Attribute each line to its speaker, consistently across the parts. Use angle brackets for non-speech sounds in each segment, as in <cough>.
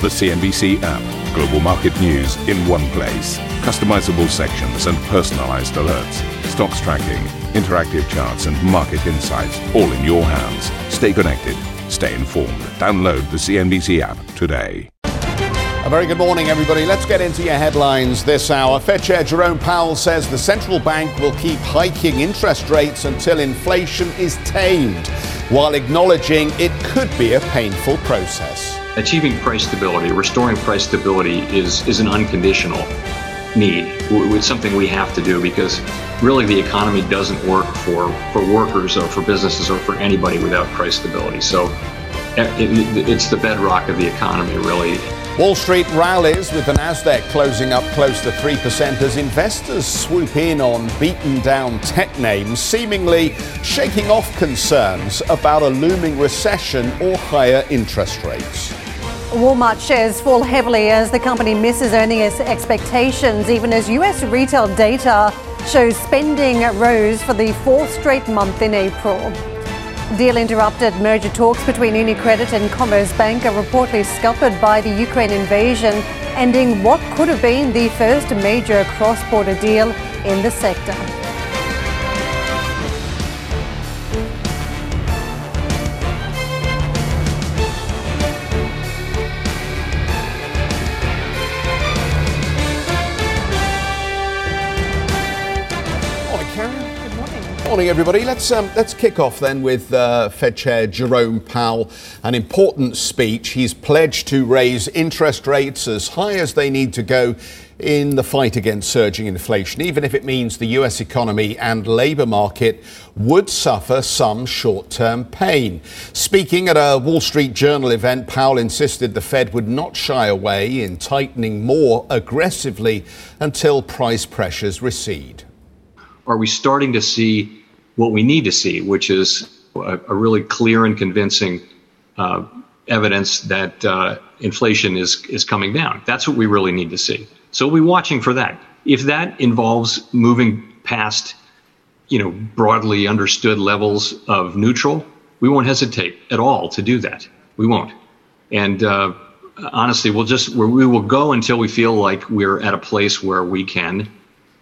Speaker 1: The CNBC app. Global market news in one place. Customizable sections and personalized alerts. Stocks tracking, interactive charts, and market insights all in your hands. Stay connected. Stay informed. Download the CNBC app today.
Speaker 2: A very good morning, everybody. Let's get into your headlines this hour. Fed Chair Jerome Powell says the central bank will keep hiking interest rates until inflation is tamed, while acknowledging it could be a painful process
Speaker 3: achieving price stability, restoring price stability is, is an unconditional need. It's something we have to do because really the economy doesn't work for, for workers or for businesses or for anybody without price stability. So it, it's the bedrock of the economy, really.
Speaker 2: Wall Street rallies with the Nasdaq closing up close to 3% as investors swoop in on beaten down tech names, seemingly shaking off concerns about a looming recession or higher interest rates.
Speaker 4: Walmart shares fall heavily as the company misses earnings expectations, even as US retail data shows spending rose for the fourth straight month in April. Deal interrupted merger talks between UniCredit and Commerzbank are reportedly scuppered by the Ukraine invasion, ending what could have been the first major cross border deal in the sector.
Speaker 2: Morning, everybody. Let's um, let's kick off then with uh, Fed Chair Jerome Powell. An important speech. He's pledged to raise interest rates as high as they need to go in the fight against surging inflation, even if it means the U.S. economy and labour market would suffer some short-term pain. Speaking at a Wall Street Journal event, Powell insisted the Fed would not shy away in tightening more aggressively until price pressures recede.
Speaker 3: Are we starting to see what we need to see, which is a, a really clear and convincing uh, evidence that uh, inflation is is coming down. That's what we really need to see. So we'll be watching for that. If that involves moving past, you know, broadly understood levels of neutral, we won't hesitate at all to do that. We won't. And uh, honestly, we'll just we will go until we feel like we're at a place where we can,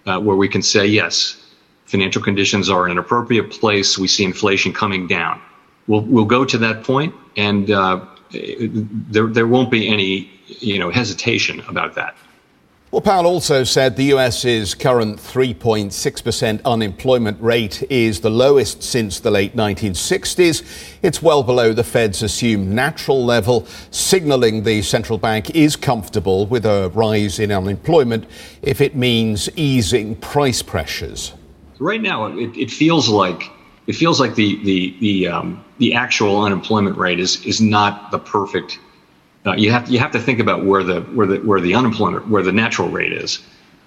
Speaker 3: uh, where we can say yes financial conditions are in an appropriate place. We see inflation coming down. We'll, we'll go to that point, and uh, there, there won't be any you know, hesitation about that.
Speaker 2: Well, Powell also said the US's current 3.6% unemployment rate is the lowest since the late 1960s. It's well below the Fed's assumed natural level, signaling the central bank is comfortable with a rise in unemployment if it means easing price pressures
Speaker 3: right now it, it feels like it feels like the the the um, the actual unemployment rate is is not the perfect. Uh, you have you have to think about where the where the where the unemployment where the natural rate is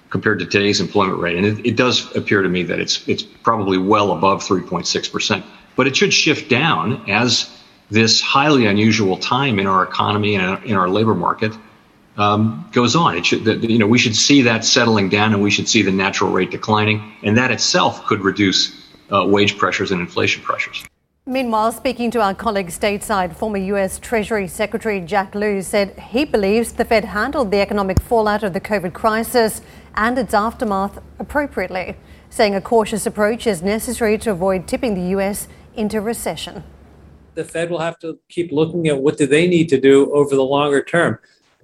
Speaker 3: compared to today's employment rate, and it, it does appear to me that it's it's probably well above 3.6 percent. But it should shift down as this highly unusual time in our economy and in our labor market um, goes on. It should, you know, we should see that settling down, and we should see the natural rate declining, and that itself could reduce uh, wage pressures and inflation pressures.
Speaker 4: Meanwhile, speaking to our colleague stateside, former U.S. Treasury Secretary Jack Lew said he believes the Fed handled the economic fallout of the COVID crisis and its aftermath appropriately, saying a cautious approach is necessary to avoid tipping the U.S. into recession.
Speaker 5: The Fed will have to keep looking at what do they need to do over the longer term.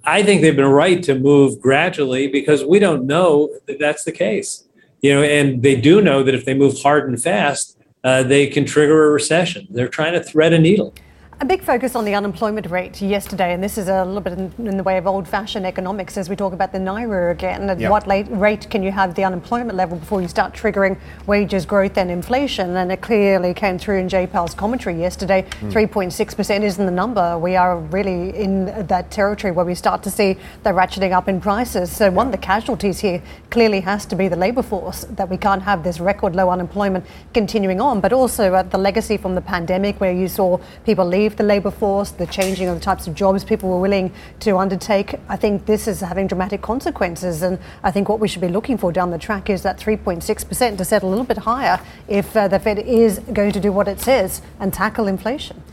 Speaker 5: I think they've been right to move gradually because we don't know that that's the case. You know, and they do know that if they move hard and fast, uh, they can trigger a recession. They're trying to thread a needle.
Speaker 4: A big focus on the unemployment rate yesterday, and this is a little bit in, in the way of old fashioned economics as we talk about the NAIRU again. At yep. what late, rate can you have the unemployment level before you start triggering wages growth and inflation? And it clearly came through in Jay Powell's commentary yesterday. Mm. 3.6% isn't the number. We are really in that territory where we start to see the ratcheting up in prices. So, one of the casualties here clearly has to be the labour force, that we can't have this record low unemployment continuing on, but also uh, the legacy from the pandemic where you saw people leave leave the labour force, the changing of the types of jobs people were willing to undertake. I think this is having dramatic consequences. And I think what we should be looking for down the track is that 3.6% to set a little bit higher if uh, the Fed is going to do what it says and tackle inflation.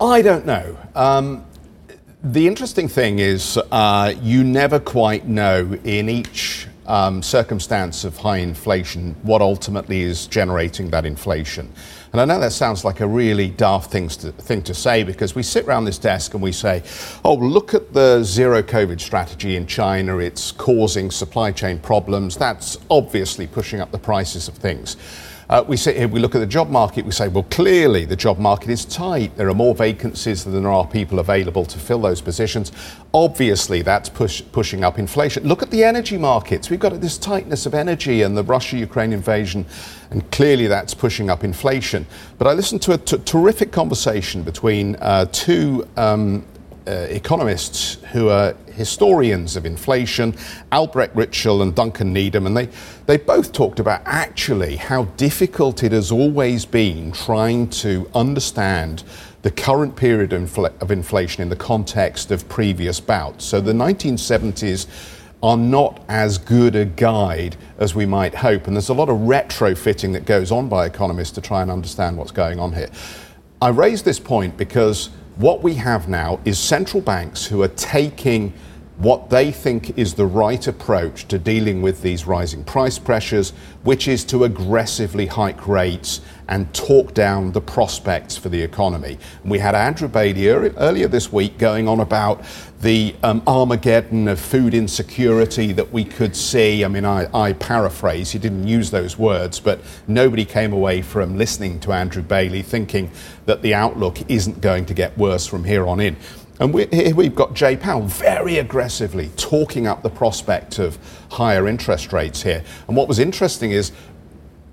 Speaker 2: I don't know. Um, The interesting thing is, uh, you never quite know in each um, circumstance of high inflation what ultimately is generating that inflation. And I know that sounds like a really daft thing to, thing to say because we sit around this desk and we say, oh, look at the zero COVID strategy in China. It's causing supply chain problems. That's obviously pushing up the prices of things. Uh, we sit here, we look at the job market, we say, well, clearly the job market is tight. There are more vacancies than there are people available to fill those positions. Obviously, that's push, pushing up inflation. Look at the energy markets. We've got this tightness of energy and the Russia Ukraine invasion, and clearly that's pushing up inflation. But I listened to a t- terrific conversation between uh, two um, uh, economists who are historians of inflation, Albrecht Ritschl and Duncan Needham, and they, they both talked about actually how difficult it has always been trying to understand the current period of, infl- of inflation in the context of previous bouts. So the 1970s are not as good a guide as we might hope, and there's a lot of retrofitting that goes on by economists to try and understand what's going on here. I raise this point because what we have now is central banks who are taking what they think is the right approach to dealing with these rising price pressures, which is to aggressively hike rates and talk down the prospects for the economy. And we had Andrew Bailey earlier this week going on about the um, Armageddon of food insecurity that we could see. I mean, I, I paraphrase, he didn't use those words, but nobody came away from listening to Andrew Bailey thinking that the outlook isn't going to get worse from here on in. And we, here we've got Jay Powell very aggressively talking up the prospect of higher interest rates here. And what was interesting is,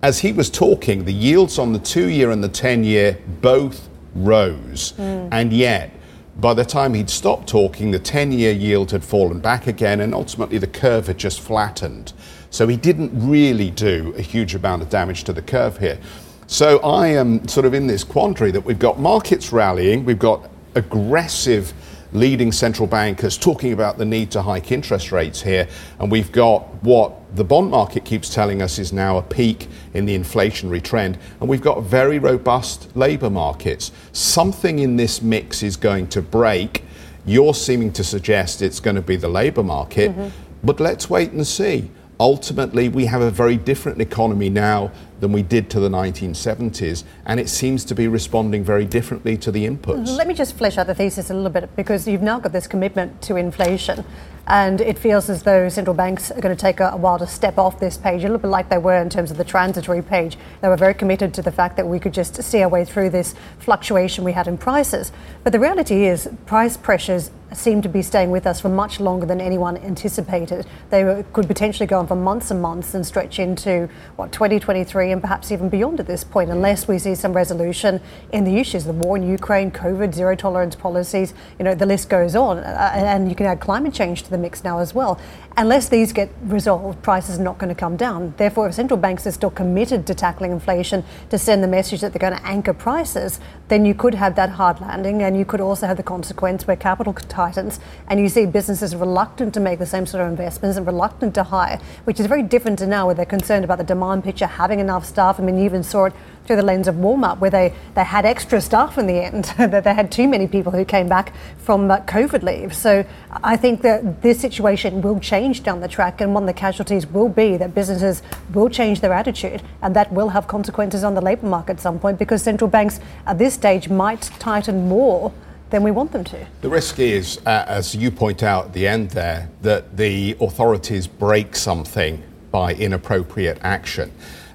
Speaker 2: as he was talking, the yields on the two year and the 10 year both rose. Mm. And yet, by the time he'd stopped talking, the 10 year yield had fallen back again, and ultimately the curve had just flattened. So he didn't really do a huge amount of damage to the curve here. So I am sort of in this quandary that we've got markets rallying, we've got aggressive leading central bankers talking about the need to hike interest rates here. And we've got what the bond market keeps telling us is now a peak in the inflationary trend. And we've got very robust labour markets. Something in this mix is going to break. You're seeming to suggest it's going to be the labour market. Mm-hmm. But let's wait and see. Ultimately, we have a very different economy now than we did to the 1970s, and it seems to be responding very differently to the inputs.
Speaker 4: Let me just flesh out the thesis a little bit because you've now got this commitment to inflation. And it feels as though central banks are going to take a, a, while to step off this page, a little bit like they were in terms of the transitory page. They were very committed to the fact that we could just see our way through this fluctuation we had in prices. But the reality is, price pressures seem to be staying with us for much longer than anyone anticipated. They could potentially go on for months and months and stretch into, what, 2023 and perhaps even beyond at this point, unless we see some resolution in the issues the war in Ukraine, COVID, zero tolerance policies, you know, the list goes on. And you can add climate change to the mix now as well. Unless these get resolved, prices are not going to come down. Therefore, if central banks are still committed to tackling inflation to send the message that they're going to anchor prices, then you could have that hard landing and you could also have the consequence where capital tightens and you see businesses reluctant to make the same sort of investments and reluctant to hire, which is very different to now where they're concerned about the demand picture, having enough staff. I mean, you even saw it through the lens of Walmart, where they, they had extra staff in the end, <laughs> that they had too many people who came back from uh, COVID leave. So I think that this situation will change down the track, and one of the casualties will be that businesses will change their attitude, and that will have consequences on the labour market at some point because central banks at this stage might tighten more than we want them to.
Speaker 2: The risk is, uh, as you point out at the end there, that the authorities break something by inappropriate action.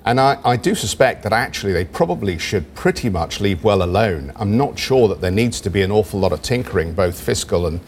Speaker 2: And I, I, do suspect that actually they probably should pretty much leave well alone. I'm not sure that there needs to be an awful lot of tinkering, both fiscal and,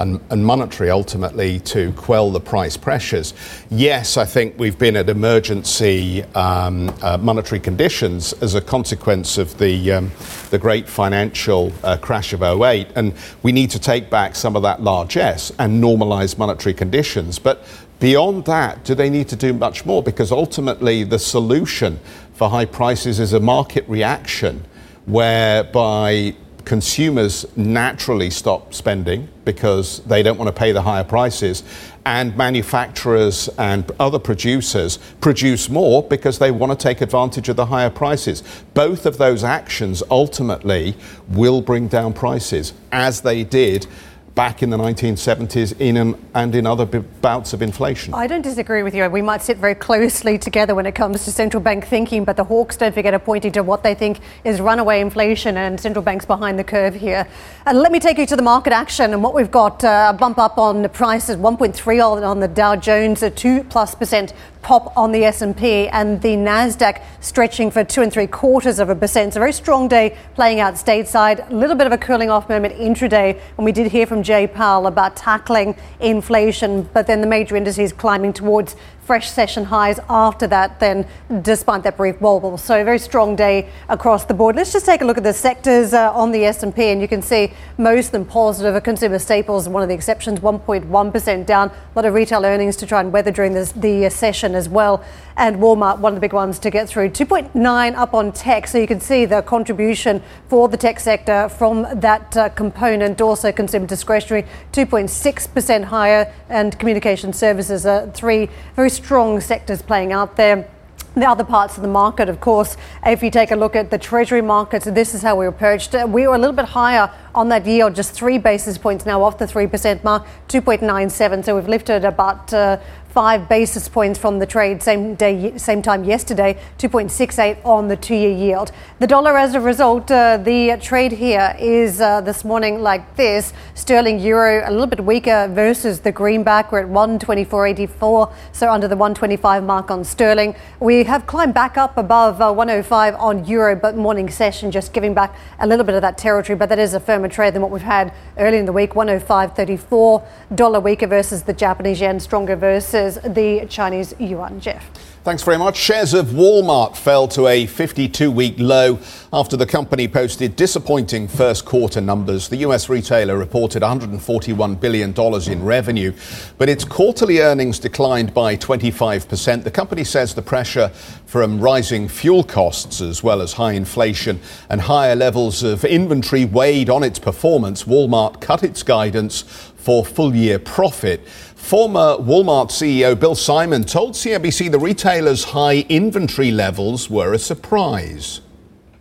Speaker 2: and, and monetary, ultimately, to quell the price pressures. Yes, I think we've been at emergency um, uh, monetary conditions as a consequence of the, um, the great financial uh, crash of 08, and we need to take back some of that largesse and normalize monetary conditions. But Beyond that, do they need to do much more? Because ultimately, the solution for high prices is a market reaction whereby consumers naturally stop spending because they don't want to pay the higher prices, and manufacturers and other producers produce more because they want to take advantage of the higher prices. Both of those actions ultimately will bring down prices, as they did back in the 1970s in an, and in other bouts of inflation.
Speaker 4: I don't disagree with you. We might sit very closely together when it comes to central bank thinking, but the Hawks, don't forget, are pointing to what they think is runaway inflation and central banks behind the curve here. And let me take you to the market action and what we've got uh, a bump up on the prices 1.3 on the Dow Jones, a 2 plus percent pop on the S&P and the Nasdaq stretching for two and three quarters of a percent. It's a very strong day playing out stateside. A little bit of a cooling off moment intraday when we did hear from Jay Powell about tackling inflation, but then the major indices climbing towards fresh session highs after that, then despite that brief wobble. So a very strong day across the board. Let's just take a look at the sectors uh, on the S&P, and you can see most of them positive. Consumer staples, one of the exceptions, 1.1% down. A lot of retail earnings to try and weather during this, the session as well. And Walmart, one of the big ones to get through. 2.9 up on tech, so you can see the contribution for the tech sector from that uh, component. Also consumer discretionary, 2.6% higher, and communication services, uh, three very strong sectors playing out there. The other parts of the market, of course, if you take a look at the treasury markets, this is how we were perched. We were a little bit higher on that yield, just three basis points now off the 3% mark, 2.97. So we've lifted about uh, five basis points from the trade same day, same time yesterday, 2.68 on the two-year yield. The dollar, as a result, uh, the trade here is uh, this morning like this: sterling euro a little bit weaker versus the greenback. We're at 124.84, so under the 125 mark on sterling. We have climbed back up above uh, 105 on euro, but morning session just giving back a little bit of that territory. But that is a firmer trade than what we've had early in the week. 105.34 dollar weaker versus the Japanese yen, stronger versus the Chinese yuan. Geoff.
Speaker 2: Thanks very much. Shares of Walmart fell to a 52 week low after the company posted disappointing first quarter numbers. The US retailer reported $141 billion in revenue, but its quarterly earnings declined by 25%. The company says the pressure from rising fuel costs, as well as high inflation and higher levels of inventory, weighed on its performance. Walmart cut its guidance for full year profit. Former Walmart CEO Bill Simon told CNBC the retailer's high inventory levels were a surprise.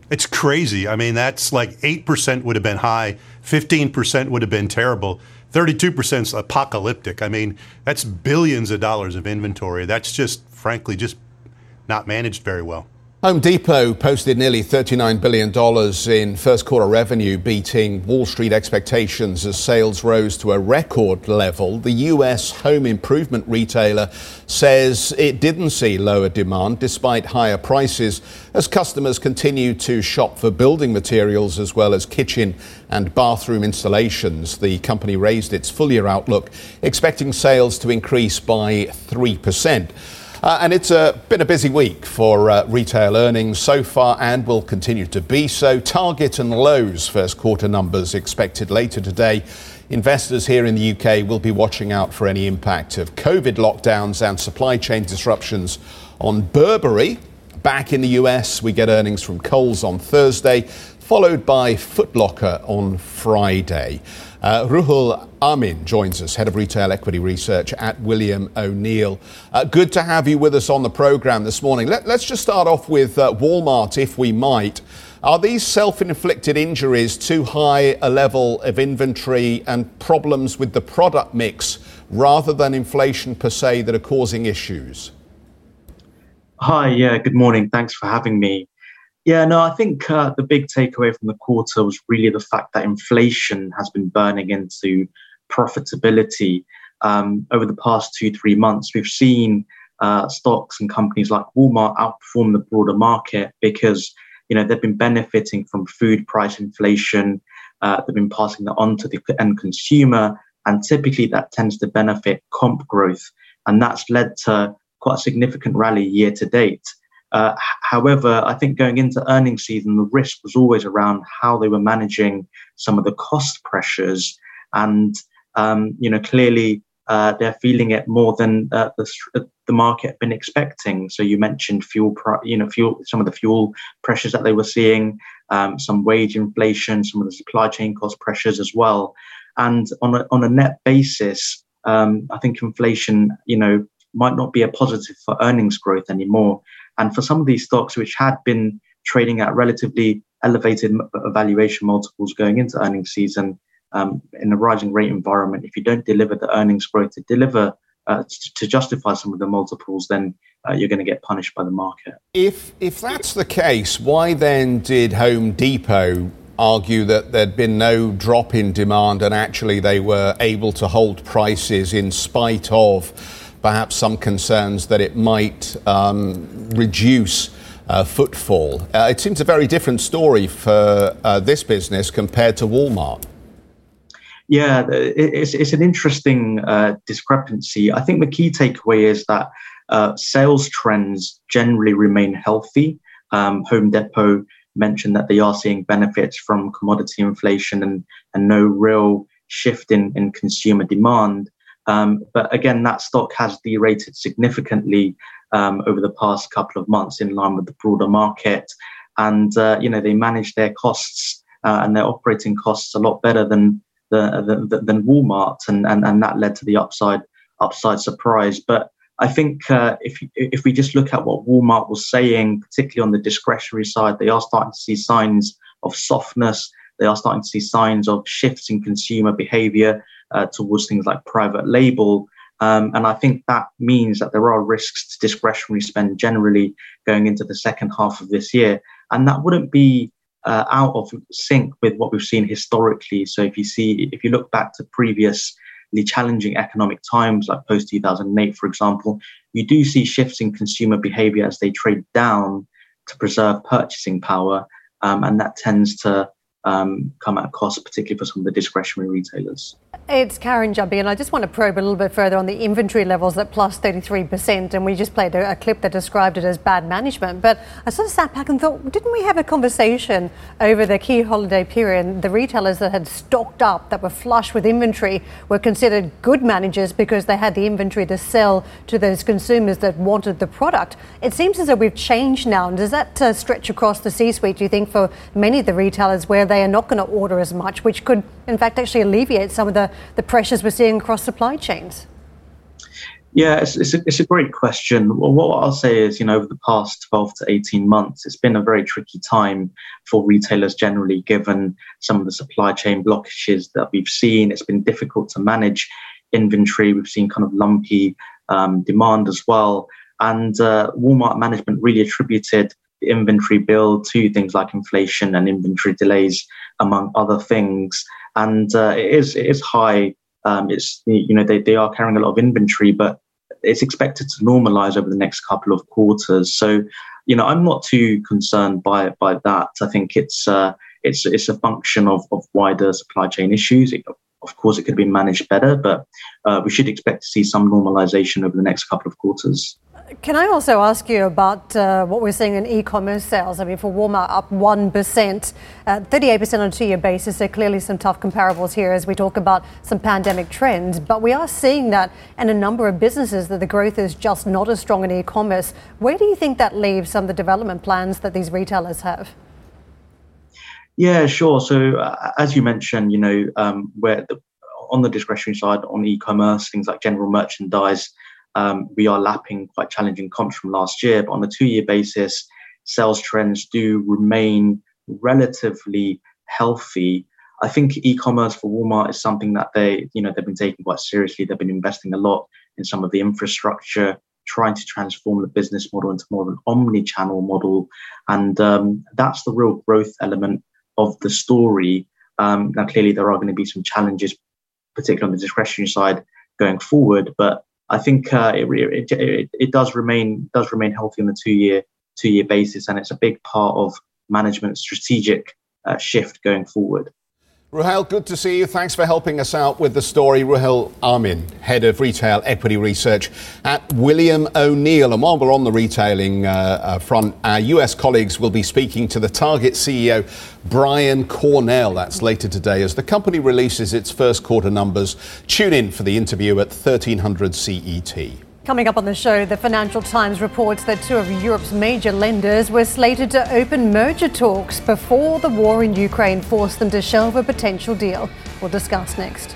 Speaker 6: It's crazy. I mean, that's like 8% would have been high, 15% would have been terrible. 32% is apocalyptic. I mean, that's billions of dollars of inventory. That's just, frankly, just not managed very well.
Speaker 2: Home Depot posted nearly $39 billion in first quarter revenue, beating Wall Street expectations as sales rose to a record level. The U.S. home improvement retailer says it didn't see lower demand despite higher prices as customers continue to shop for building materials as well as kitchen and bathroom installations. The company raised its full year outlook, expecting sales to increase by 3%. Uh, and it's uh, been a busy week for uh, retail earnings so far and will continue to be so. Target and Lowe's first quarter numbers expected later today. Investors here in the UK will be watching out for any impact of COVID lockdowns and supply chain disruptions on Burberry. Back in the US, we get earnings from Kohl's on Thursday, followed by Footlocker on Friday. Uh, Ruhul Amin joins us, Head of Retail Equity Research at William O'Neill. Uh, good to have you with us on the programme this morning. Let, us just start off with uh, Walmart, if we might. Are these self inflicted injuries too high a level of inventory and problems with the product mix rather than inflation per se that are causing issues?
Speaker 7: Hi, yeah, good morning. Thanks for having me. Yeah, no, I think uh, the big takeaway from the quarter was really the fact that inflation has been burning into profitability. Um, over the past two, three months, we've seen uh, stocks and companies like Walmart outperform the broader market because you know they've been benefiting from food price inflation. Uh, they've been passing that on to the end consumer, and typically that tends to benefit comp growth, and that's led to quite a significant rally year to date. Uh, however, I think going into earnings season, the risk was always around how they were managing some of the cost pressures, and um, you know clearly uh, they're feeling it more than uh, the, the market had been expecting. So you mentioned fuel, you know, fuel, some of the fuel pressures that they were seeing, um, some wage inflation, some of the supply chain cost pressures as well, and on a, on a net basis, um, I think inflation, you know, might not be a positive for earnings growth anymore. And for some of these stocks, which had been trading at relatively elevated valuation multiples going into earnings season, um, in a rising rate environment, if you don't deliver the earnings growth to deliver uh, to, justify some of the multiples, then uh, you're going to get punished by the market.
Speaker 2: If if that's the case, why then did Home Depot argue that there'd been no drop in demand and actually they were able to hold prices in spite of perhaps some concerns that it might um, reduce uh, footfall. Uh, it seems a very different story for uh, this business compared to Walmart.
Speaker 7: Yeah, it's, it's an interesting uh, discrepancy. I think the key takeaway is that uh, sales trends generally remain healthy. Um, Home Depot mentioned that they are seeing benefits from commodity inflation and, and no real shift in, in consumer demand. Um, but again, that stock has derated significantly um, over the past couple of months in line with the broader market. And, uh, you know, they manage their costs uh, and their operating costs a lot better than the, the, than Walmart. And, and, and that led to the upside upside surprise. But I think uh, if if we just look at what Walmart was saying, particularly on the discretionary side, they are starting to see signs of softness. They are starting to see signs of shifts in consumer behavior uh, towards things like private label. Um, and I think that means that there are risks to discretionary spend generally going into the second half of this year. And that wouldn't be uh, out of sync with what we've seen historically. So if you see, if you look back to previously challenging economic times, like post 2008, for example, you do see shifts in consumer behavior as they trade down to preserve purchasing power. Um, and that tends to um, come at a cost, particularly for some of the discretionary retailers.
Speaker 4: It's Karen jumping, and I just want to probe a little bit further on the inventory levels at plus 33%. And we just played a, a, clip that described it as bad management. But I sort of sat back and thought, didn't we have a conversation over the key holiday period? The retailers that had stocked up, that were flush with inventory, were considered good managers because they had the inventory to sell to those consumers that wanted the product. It seems as though we've changed now. And does that uh, stretch across the C suite, do you think, for many of the retailers where they are not going to order as much, which could, in fact, actually alleviate some of the the pressures we're seeing across supply chains?
Speaker 7: Yeah, it's, it's, a, it's a great question. Well, what I'll say is, you know, over the past 12 to 18 months, it's been a very tricky time for retailers generally, given some of the supply chain blockages that we've seen. It's been difficult to manage inventory. We've seen kind of lumpy um, demand as well. And uh, Walmart management really attributed inventory build to things like inflation and inventory delays, among other things and uh, it is it is high. Um, it's you know they, they are carrying a lot of inventory, but it's expected to normalize over the next couple of quarters. So, you know, I'm not too concerned by by that. I think it's uh, it's it's a function of of wider supply chain issues. It, of course, it could be managed better, but uh, we should expect to see some normalization over the next couple of quarters.
Speaker 4: Can I also ask you about uh, what we're seeing in e-commerce sales? I mean, for Walmart, up one percent, uh, thirty-eight percent on a two-year basis. Are clearly some tough comparables here as we talk about some pandemic trends. But we are seeing that in a number of businesses that the growth is just not as strong in e-commerce. Where do you think that leaves some of the development plans that these retailers have?
Speaker 7: Yeah, sure. So uh, as you mentioned, you know, um, where the, on the discretionary side, on e-commerce, things like general merchandise um, we are lapping quite challenging comps from last year, but on a two-year basis, sales trends do remain relatively healthy. I think e-commerce for Walmart is something that they, you know, they've been taking quite seriously. They've been investing a lot in some of the infrastructure, trying to transform the business model into more of an omni-channel model, and um, that's the real growth element of the story. Um, now, clearly, there are going to be some challenges, particularly on the discretionary side going forward, but I think uh, it, it, it, it, does remain does remain healthy on a two year two year basis, and it's a big part of management's strategic uh, shift going forward.
Speaker 2: Ruhail, good to see you. Thanks for helping us out with the story. Ruhail Amin, Head of Retail Equity Research at William O'Neill. And while we're on the retailing uh, uh, front, our US colleagues will be speaking to the Target CEO, Brian Cornell. That's later today as the company releases its first quarter numbers. Tune in for the interview at 1300 CET.
Speaker 4: Coming up on the show, the Financial Times reports that two of Europe's major lenders were slated to open merger talks before the war in Ukraine forced them to shelve a potential deal. We'll discuss next.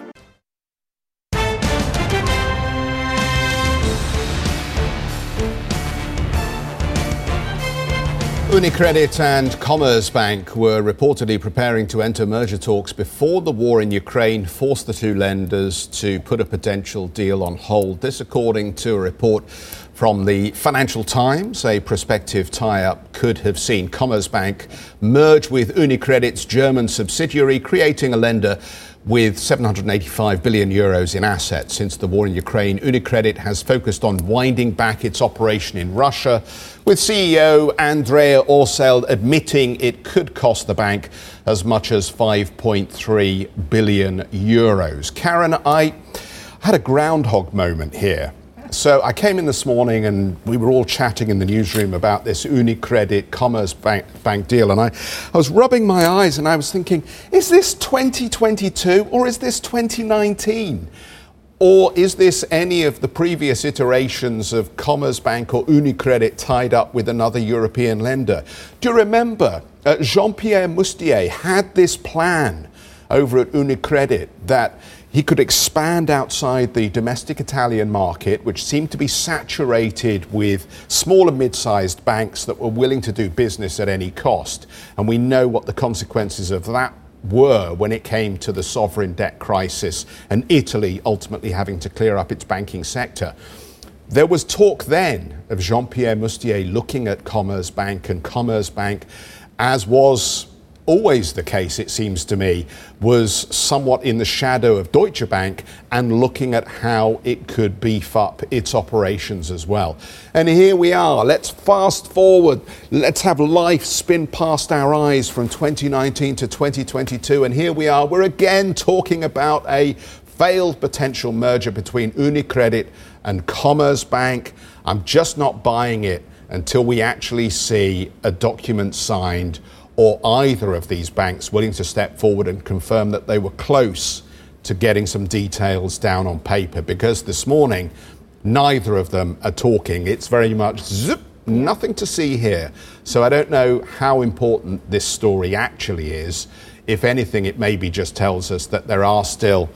Speaker 2: Unicredit and Commerzbank were reportedly preparing to enter merger talks before the war in Ukraine forced the two lenders to put a potential deal on hold. This, according to a report from the Financial Times, a prospective tie up could have seen Commerzbank merge with Unicredit's German subsidiary, creating a lender with 785 billion euros in assets since the war in Ukraine, Unicredit has focused on winding back its operation in Russia, with CEO Andrea Orcel admitting it could cost the bank as much as 5.3 billion euros. Karen, I had a groundhog moment here. So I came in this morning and we were all chatting in the newsroom about this Unicredit Commerzbank, Bank deal. And I, I was rubbing my eyes and I was thinking, is this 2022 or is this 2019? Or is this any of the previous iterations of Commerzbank or Unicredit tied up with another European lender? Do you remember uh, Jean Pierre Mustier had this plan over at Unicredit that he could expand outside the domestic Italian market, which seemed to be saturated with small and mid sized banks that were willing to do business at any cost. And we know what the consequences of that were when it came to the sovereign debt crisis and Italy ultimately having to clear up its banking sector. There was talk then of Jean Pierre Mustier looking at Commerzbank and Commerzbank, as was always the case, it seems to me, was somewhat in the shadow of Deutsche Bank and looking at how it could beef up its operations as well. And here we are. Let's fast forward. Let's have life spin past our eyes from 2019 to 2022. And here we are. We're again talking about a failed potential merger between Unicredit and Commerzbank. I'm just not buying it until we actually see a document signed or either of these banks willing to step forward and confirm that they were close to getting some details down on paper because this morning neither of them are talking. It's very much zip, nothing to see here. So I don't know how important this story actually is. If anything, it maybe just tells us that there are still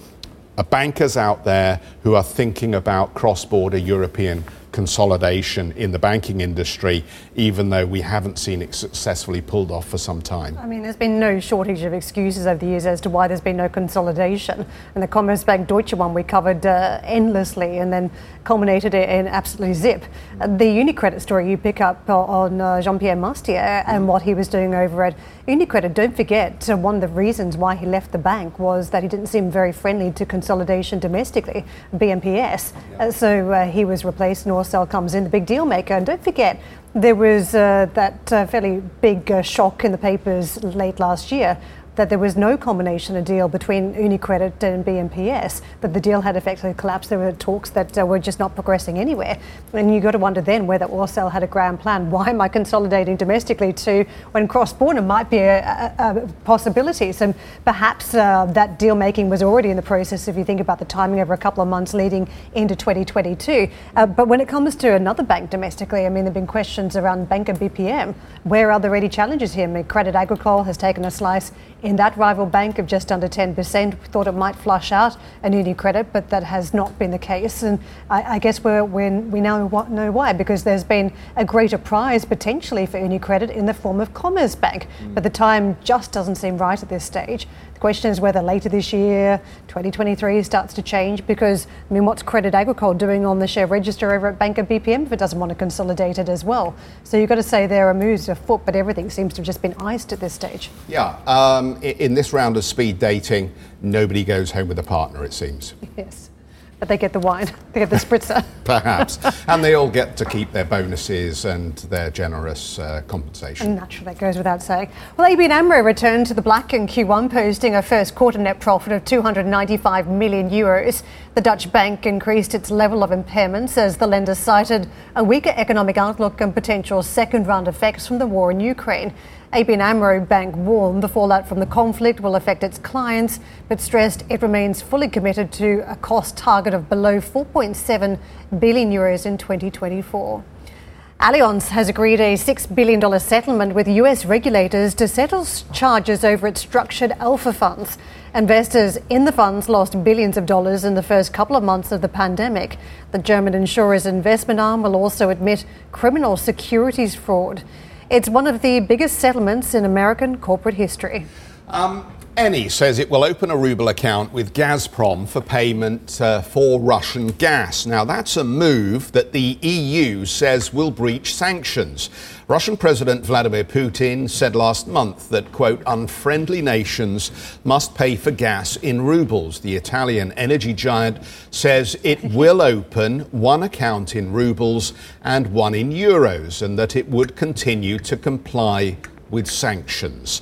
Speaker 2: bankers out there who are thinking about cross border European consolidation in the banking industry, even though we haven't seen it successfully pulled off for some time.
Speaker 4: I mean, there's been no shortage of excuses over the years as to why there's been no consolidation. And the Commerzbank Deutsche one we covered uh, endlessly and then culminated in absolutely zip. Uh, the Unicredit story you pick up on uh, Jean Pierre Mustier and what he was doing over at Unicredit, don't forget uh, one of the reasons why he left the bank was that he didn't seem very friendly to consolidation domestically, BMPS. Yeah. Uh, so uh, he was replaced, Orcel comes in, the big deal maker. And don't forget, there was uh, that uh, fairly big uh, shock in the papers late last year that there was no combination of deal between Unicredit and BMPS, that the deal had effectively collapsed. There were talks that uh, were just not progressing anywhere. And you got to wonder then whether Orcel had a grand plan. <laughs> Why am I consolidating domestically to when cross border might be a, a, a possibility? So perhaps uh, that deal making was already in the process if you think about the timing over a couple of months leading into 2022. Uh, but when it comes to another bank domestically, I mean, there have been questions around Banco BPM. Where are there any challenges here? I mean, Credit Agricole has taken a slice in that rival bank of just under 10%. Thought it might flush out an Unicredit, but that has not been the case. And I, I guess we're, we're, we now know why, because there's been a greater prize potentially for Unicredit in the form of Commerzbank. Mm. But the time just doesn't seem right at this stage. The question is whether later this year, 2023, starts to change because, I mean, what's Credit Agricole doing on the share register over at Bank of BPM if it doesn't want to consolidate it as well? So you've got to say there are moves afoot, but everything seems to have just been iced at this stage.
Speaker 2: Yeah. Um, in this round of speed dating, nobody goes home with a partner, it seems. <laughs>
Speaker 4: Yes but they get the wine, <laughs> they get the spritzer. <laughs>
Speaker 2: Perhaps. And they all get to keep their bonuses and their generous uh, compensation.
Speaker 4: And naturally, that goes without saying. Well, ABN AMRO returned to the black in Q1, posting a first quarter net profit of 295 million euros. The Dutch bank increased its level of impairments as the lender cited a weaker economic outlook and potential second round effects from the war in Ukraine. ABN AMRO Bank warned the fallout from the conflict will affect its clients, but stressed it remains fully committed to a cost target of below 4.7 billion euros in 2024. Allianz has agreed a $6 billion settlement with US regulators to settle charges over its structured alpha funds. Investors in the funds lost billions of dollars in the first couple of months of the pandemic. The German insurer's investment arm will also admit criminal securities fraud. It's one of the biggest settlements in American corporate history.
Speaker 2: Um, Eni says it will open a ruble account with Gazprom for payment uh, for Russian gas. Now, that's a move that the EU says will breach sanctions. Russian President Vladimir Putin said last month that, quote, unfriendly nations must pay for gas in rubles. The Italian energy giant says it will open one account in rubles and one in euros, and that it would continue to comply with sanctions.